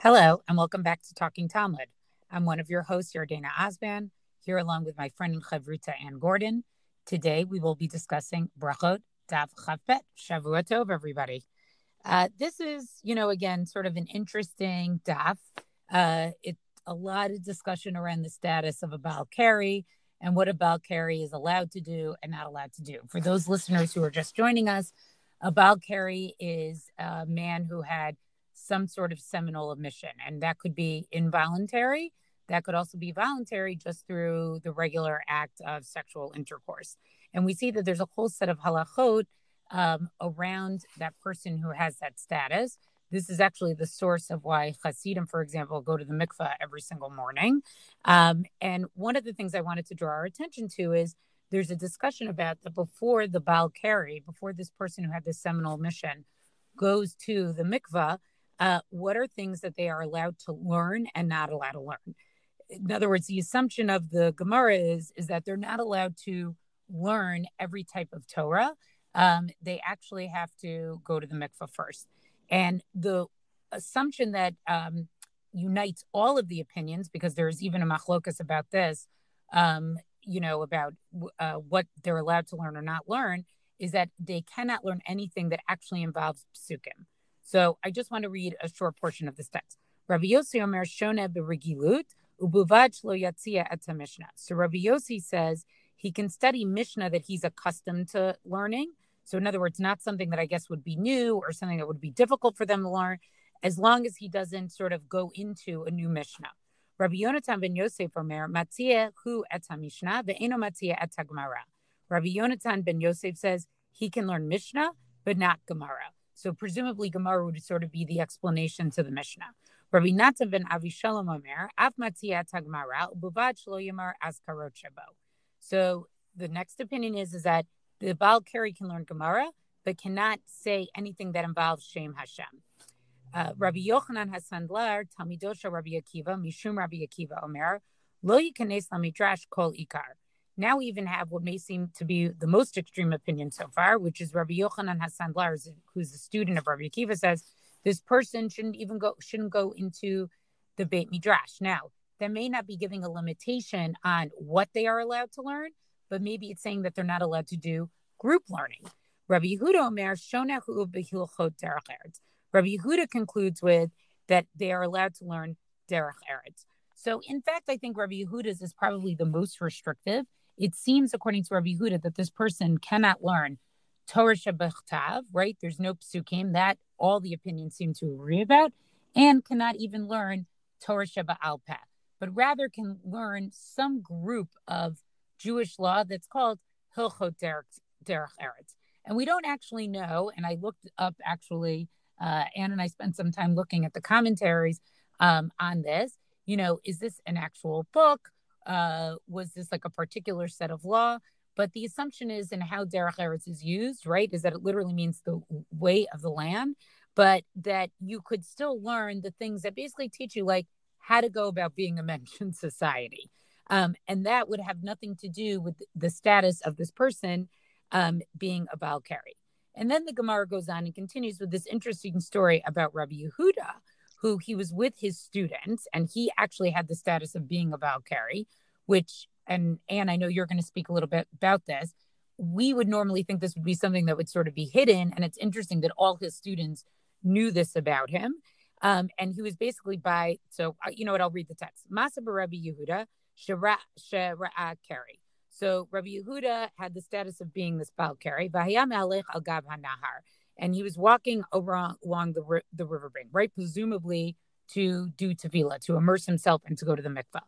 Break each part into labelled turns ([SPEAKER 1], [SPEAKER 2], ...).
[SPEAKER 1] Hello, and welcome back to Talking Talmud. I'm one of your hosts, Yardena Osban, here along with my friend and Chavruta Anne Gordon. Today, we will be discussing Brachot Daf Chavbet. Shavua Tov, everybody. Uh, this is, you know, again, sort of an interesting daf. Uh, it's a lot of discussion around the status of a Baal Keri and what a Baal Keri is allowed to do and not allowed to do. For those listeners who are just joining us, a Baal Keri is a man who had some sort of seminal emission, and that could be involuntary. That could also be voluntary just through the regular act of sexual intercourse. And we see that there's a whole set of halachot um, around that person who has that status. This is actually the source of why Hasidim, for example, go to the mikveh every single morning. Um, and one of the things I wanted to draw our attention to is there's a discussion about that before the Baal Keri, before this person who had this seminal mission goes to the mikveh, uh, what are things that they are allowed to learn and not allowed to learn? In other words, the assumption of the Gemara is, is that they're not allowed to learn every type of Torah. Um, they actually have to go to the mikveh first. And the assumption that um, unites all of the opinions, because there's even a machlokas about this, um, you know, about uh, what they're allowed to learn or not learn, is that they cannot learn anything that actually involves psukim. So I just want to read a short portion of this text. Rabbi Yossi Omer Shona beregilut ubuvad lo yatzia et Mishnah. So Rabbi Yossi says he can study Mishnah that he's accustomed to learning. So in other words, not something that I guess would be new or something that would be difficult for them to learn, as long as he doesn't sort of go into a new Mishnah. Rabbi Yonatan ben Yosef Omer matzia hu et Mishnah ve'eno matzia et Gemara. Rabbi Yonatan ben Yosef says he can learn Mishnah, but not Gemara. So presumably Gemara would sort of be the explanation to the Mishnah. Rabbi Natan ben Avishalom Omer, Af Matziyat Gemara, Ubuvad Shlo Yamar Askarot Shabo. So the next opinion is, is that the Baal Keri can learn Gemara, but cannot say anything that involves Shem Hashem. Uh, Rabbi Yochanan Hasandlar, Talmidosha Rabbi Akiva, Mishum Rabbi Akiva Omer, Lo Yikanes Lamidrash Kol Ikar. Now we even have what may seem to be the most extreme opinion so far, which is Rabbi Yochanan Hasandlar, who's a student of Rabbi Akiva, says this person shouldn't even go shouldn't go into the Beit Midrash. Now, that may not be giving a limitation on what they are allowed to learn, but maybe it's saying that they're not allowed to do group learning. Rabbi Yehuda Omer Shonahu Behilchot Derech Eretz. Rabbi Yehuda concludes with that they are allowed to learn Derech Eretz. So, in fact, I think Rabbi Yehuda's is probably the most restrictive it seems, according to Rabbi Huda, that this person cannot learn Torah Shabbatav, right? There's no psukim that all the opinions seem to agree about, and cannot even learn Torah Shabbat but rather can learn some group of Jewish law that's called Hilchot Derech, Derech Eretz. And we don't actually know, and I looked up actually, uh, Anne and I spent some time looking at the commentaries um, on this. You know, is this an actual book? Uh, was this like a particular set of law? But the assumption is, and how derech eretz is used, right, is that it literally means the way of the land, but that you could still learn the things that basically teach you, like how to go about being a mentioned society. Um, and that would have nothing to do with the status of this person um, being a Baal Keri. And then the Gemara goes on and continues with this interesting story about Rabbi Yehuda, who he was with his students, and he actually had the status of being a Baal Keri, which, and and I know you're going to speak a little bit about this. We would normally think this would be something that would sort of be hidden, and it's interesting that all his students knew this about him. Um, and he was basically by so uh, you know what I'll read the text. Masa Rabbi Yehuda Shara Keri. So Rabbi Yehuda had the status of being this Baal Keri. Vahiyam al Gab Hanahar and he was walking around along the the riverbank, right? Presumably to do tefillah, to immerse himself and to go to the mikvah.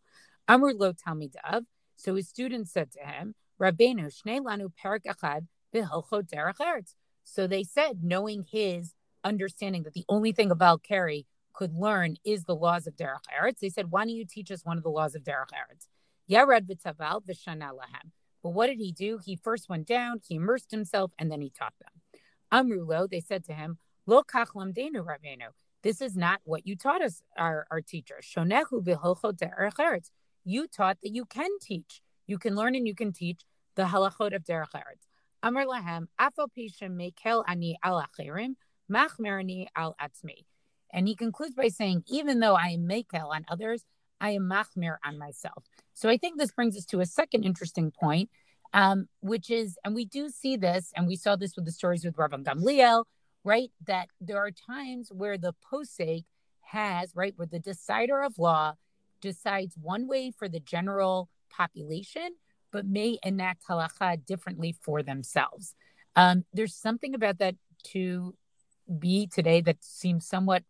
[SPEAKER 1] Amr lo talmidav. So his students said to him, Rabbeinu shnei lanu perak achad v'hilchot derech eretz. So they said, knowing his understanding that the only thing a Baal Keri could learn is the laws of derech eretz, they said, why don't you teach us one of the laws of derech eretz? Yared v'taval v'shana lahem. But what did he do? He first went down, he immersed himself, and then he taught them. Amrulo, they said to him, Lo kach lamdenu Rabbeinu. This is not what you taught us, our, our teacher. Shonehu derech You taught that you can teach. You can learn and you can teach the halachot of derech eretz. Amr lahem, afal mekel ani al achirim, machmerani al atzmi. And he concludes by saying, even though I am mekel on others, I am machmir on myself. So I think this brings us to a second interesting point, um, which is, and we do see this, and we saw this with the stories with Rabban Gamliel, right? That there are times where the posek has, right, where the decider of law decides one way for the general population, but may enact halacha differently for themselves. Um, there's something about that to be today that seems somewhat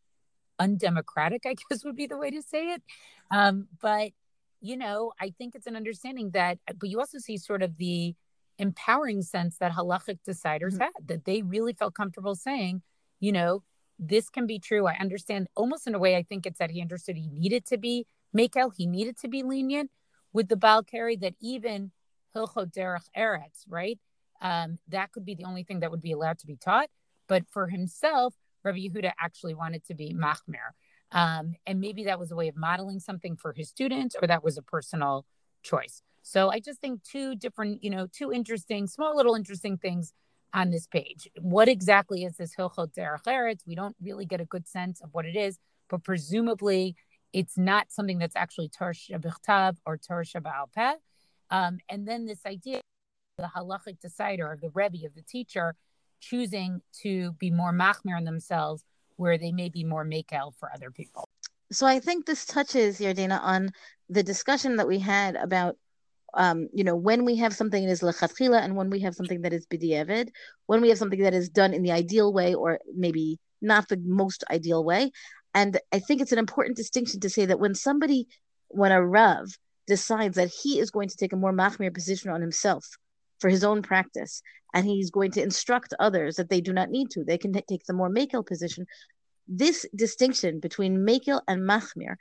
[SPEAKER 1] undemocratic, I guess would be the way to say it. Um, but, you know, I think it's an understanding that, but you also see sort of the empowering sense that halachic deciders mm-hmm. had, that they really felt comfortable saying, you know, this can be true. I understand almost in a way, I think it's that he understood he needed to be Makel, he needed to be lenient with the Baal Keri, that even Hilchot Derech Eretz, right? Um, that could be the only thing that would be allowed to be taught. But for himself, Rabbi Yehuda actually wanted to be Machmir. Um, and maybe that was a way of modeling something for his students, or that was a personal choice. So I just think two different, you know, two interesting, small little interesting things on this page. What exactly is this Hilchot Derech? We don't really get a good sense of what it is, but presumably it's not something that's actually Torah Shabbat or Torah Shabbat um, And then this idea, the halachic decider of the Rebbe, of the teacher, choosing to be more machmir in themselves where they may be more makel for other people.
[SPEAKER 2] So I think this touches, Yardena, on the discussion that we had about um, you know, when we have something that is lechatchila and when we have something that is b'diavad, when we have something that is done in the ideal way or maybe not the most ideal way. And I think it's an important distinction to say that when somebody, when a Rav decides that he is going to take a more machmir position on himself for his own practice, and he's going to instruct others that they do not need to, they can t- take the more makel position. This distinction between makel and machmir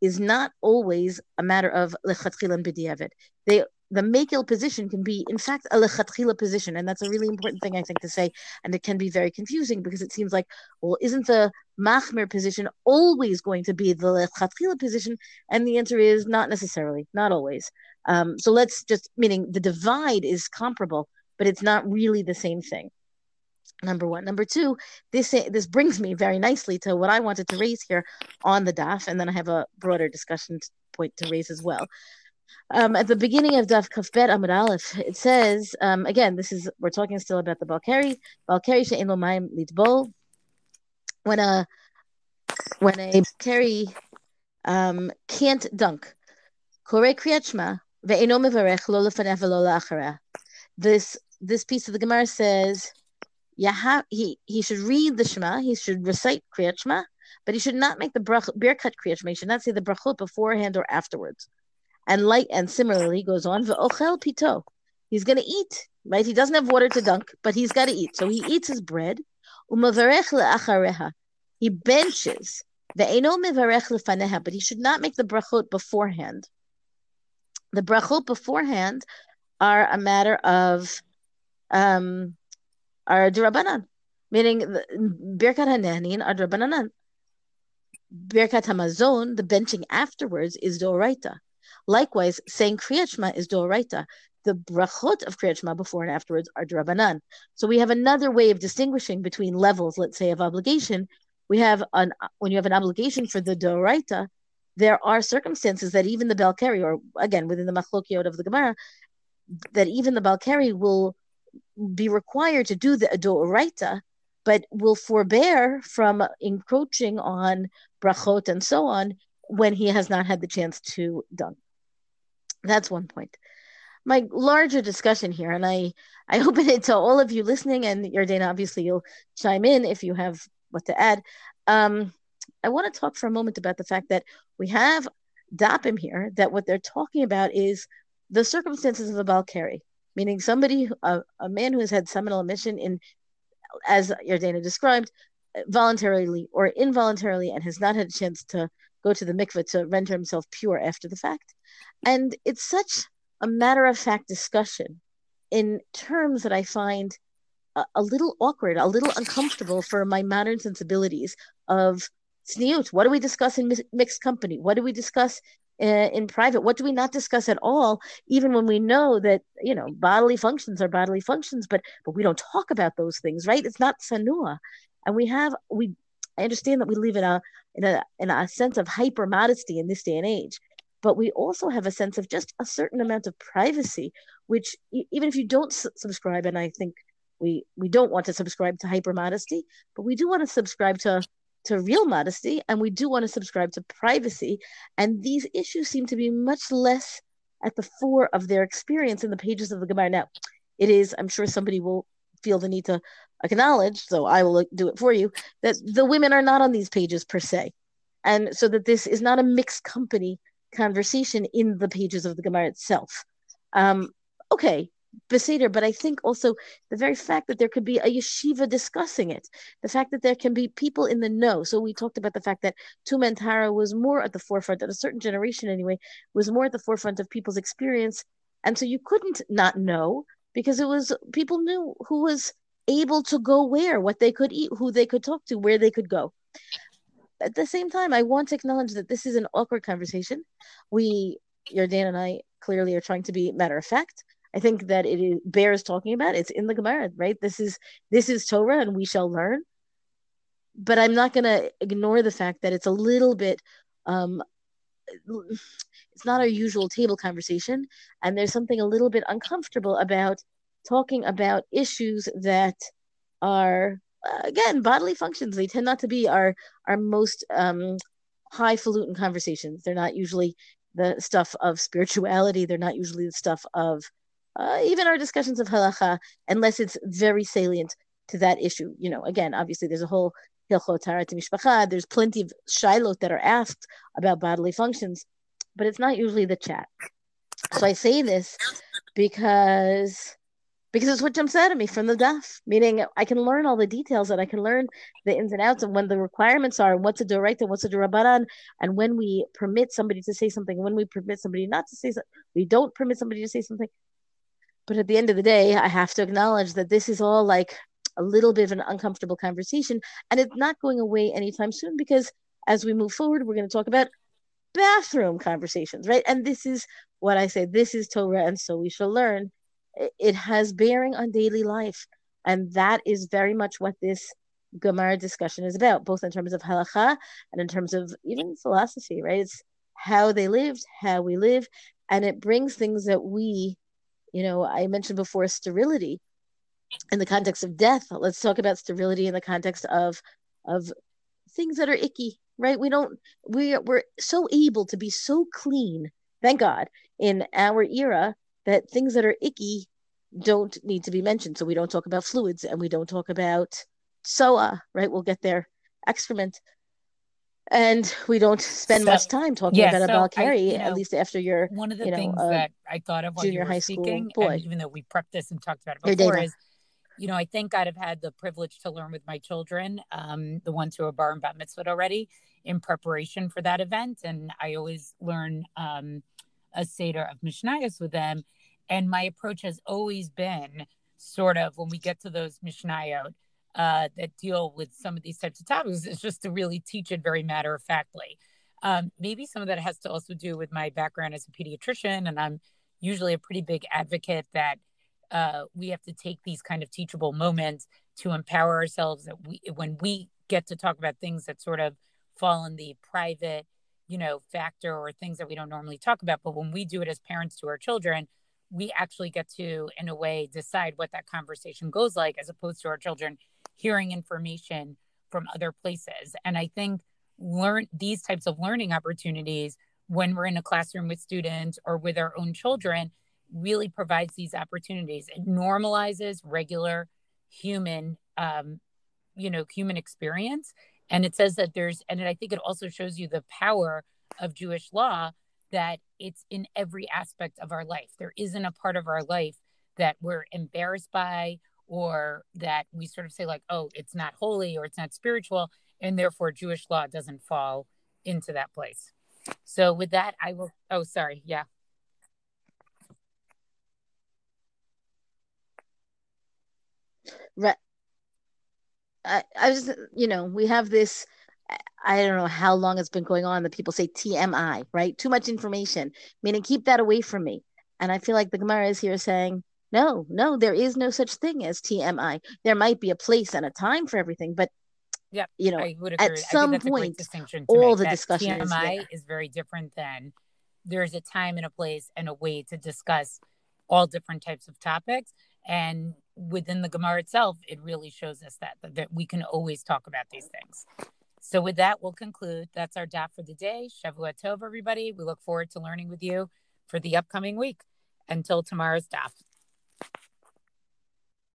[SPEAKER 2] is not always a matter of lechatchila and b'diavad. They the makel position can be, in fact, a lechatchila position, and that's a really important thing I think to say. And it can be very confusing because it seems like, well, isn't the machmir position always going to be the lechatchila position? And the answer is not necessarily, not always. Um, so let's just meaning the divide is comparable, but it's not really the same thing number one number two this this brings me very nicely to what i wanted to raise here on the daf and then i have a broader discussion point to raise as well um, at the beginning of daf kafbet amud aleph it says um, again this is we're talking still about the baal keri balkari she'en lo mayim litbo when a when a carry um, can't dunk kore kriyat shma ve'eno mevarech lo lefaneh velo this this piece of the gemara says yeah, he he should read the Shema. He should recite Kriyat Shema, but he should not make the brach, birkat Kriyat Shema. He should not say the brachot beforehand or afterwards. And light and similarly goes on pito. He's going to eat, right? He doesn't have water to dunk, but he's got to eat. So he eats his bread. He benches but he should not make the brachot beforehand. The brachot beforehand are a matter of um, are drabanan, meaning Birkat Hanehanin are drabanan. Birkat Hamazon, the benching afterwards, is doraita. Likewise, saying Kriyat is doraita. The brachot of Kriyat before and afterwards are drabanan. So we have another way of distinguishing between levels, let's say, of obligation. We have an when you have an obligation for the doraita, there are circumstances that even the Baal Keri, or again within the machlokiot of the Gemara, that even the Baal Keri will be required to do the adoraita, but will forbear from encroaching on brachot and so on when he has not had the chance to done. That's one point. My larger discussion here, and I, I open it to all of you listening, and Yardena, obviously you'll chime in if you have what to add. Um, I want to talk for a moment about the fact that we have Dapim here, that what they're talking about is the circumstances of the Baal Keri meaning somebody, a, a man who has had seminal emission in, as Yardena described, voluntarily or involuntarily, and has not had a chance to go to the mikveh to render himself pure after the fact. And it's such a matter of fact discussion in terms that I find a, a, little awkward, a little uncomfortable for my modern sensibilities of tzniut. What do we discuss in mixed company? What do we discuss uh, in private what do we not discuss at all even when we know that you know bodily functions are bodily functions but but we don't talk about those things right it's not sanua and we have we I understand that we live in a in a in a sense of hyper modesty in this day and age, but we also have a sense of just a certain amount of privacy, which even if you don't subscribe, and I think we we don't want to subscribe to hyper modesty, but we do want to subscribe to to real modesty, and we do want to subscribe to privacy. And these issues seem to be much less at the fore of their experience in the pages of the Gemara. Now, it is, I'm sure somebody will feel the need to acknowledge, so I will do it for you, that the women are not on these pages per se. And so that this is not a mixed company conversation in the pages of the Gemara itself. Um, okay, Beseder, but I think also the very fact that there could be a yeshiva discussing it, the fact that there can be people in the know. So we talked about the fact that Tumen Tahara was more at the forefront, at a certain generation anyway, was more at the forefront of people's experience. And so you couldn't not know because it was people knew who was able to go where, what they could eat, who they could talk to, where they could go. At the same time, I want to acknowledge that this is an awkward conversation. We, Yardena and I, clearly are trying to be matter of fact. I think that it is, bears talking about. It's in the Gemara, right? This is this is Torah, and we shall learn. But I'm not going to ignore the fact that it's a little bit um, it's not our usual table conversation and there's something a little bit uncomfortable about talking about issues that are uh, again bodily functions. They tend not to be our our most um, highfalutin conversations. They're not usually the stuff of spirituality. They're not usually the stuff of uh, even our discussions of halacha unless it's very salient to that issue. You know again obviously there's a whole there's plenty of shiloh that are asked about bodily functions, but it's not usually the chat. So I say this because because it's what jumps out at me from the daf, meaning I can learn all the details and I can learn the ins and outs and when the requirements are and what's a direct and what's a drabanan and when we permit somebody to say something, when we permit somebody not to say something, we don't permit somebody to say something. But at the end of the day, I have to acknowledge that this is all like a little bit of an uncomfortable conversation. And it's not going away anytime soon because as we move forward, we're going to talk about bathroom conversations, right? And this is what I say this is Torah, and so we shall learn. It has bearing on daily life. And that is very much what this Gemara discussion is about, both in terms of halacha and in terms of even philosophy, right? It's how they lived, how we live, and it brings things that we, you know, I mentioned before sterility in the context of death let's talk about sterility in the context of of things that are icky right we don't we we're so able to be so clean thank god in our era that things that are icky don't need to be mentioned. So we don't talk about fluids and we don't talk about soa right? We'll get there. Excrement. And we don't spend so, much time talking yeah, about so a Baal Keri, at least after your
[SPEAKER 1] one of the
[SPEAKER 2] you
[SPEAKER 1] know,
[SPEAKER 2] things
[SPEAKER 1] uh, that I thought of while junior you were high speaking, school boy. even though we prepped this and talked about it before, is you know, I think I'd have had the privilege to learn with my children, um, the ones who are bar and bat mitzvah already, in preparation for that event. And I always learn um, a seder of Mishnayos with them. And my approach has always been sort of when we get to those Mishnayot uh, that deal with some of these types of topics, is just to really teach it very matter of factly. Um, maybe some of that has to also do with my background as a pediatrician, and I'm usually a pretty big advocate that uh, we have to take these kind of teachable moments to empower ourselves that we when we get to talk about things that sort of fall in the private you know factor or things that we don't normally talk about but when we do it as parents to our children we actually get to in a way decide what that conversation goes like as opposed to our children hearing information from other places and i think learn these types of learning opportunities when we're in a classroom with students or with our own children really provides these opportunities. It normalizes regular human, um, you know, human experience. And it says that there's, and I think it also shows you the power of Jewish law that it's in every aspect of our life. There isn't a part of our life that we're embarrassed by or that we sort of say, like, oh, it's not holy or it's not spiritual. And therefore, Jewish law doesn't fall into that place. So, with that, I will. Oh, sorry. Yeah.
[SPEAKER 2] Right. I, I was, you know, we have this. I don't know how long it's been going on that people say TMI, right? Too much information, meaning keep that away from me. And I feel like the Gemara is here saying, no, no, there is no such thing as TMI. There might be a place and a time for everything, but
[SPEAKER 1] Yeah,
[SPEAKER 2] you know, at some point,
[SPEAKER 1] distinction.
[SPEAKER 2] all the discussion is
[SPEAKER 1] TMI
[SPEAKER 2] there.
[SPEAKER 1] is very different than there's a time and a place and a way to discuss all different types of topics. And within the Gemara itself, it really shows us that, that, that we can always talk about these things. So with that, we'll conclude. That's our daf for the day. Shavua Tov, everybody. We look forward to learning with you for the upcoming week. Until tomorrow's daf.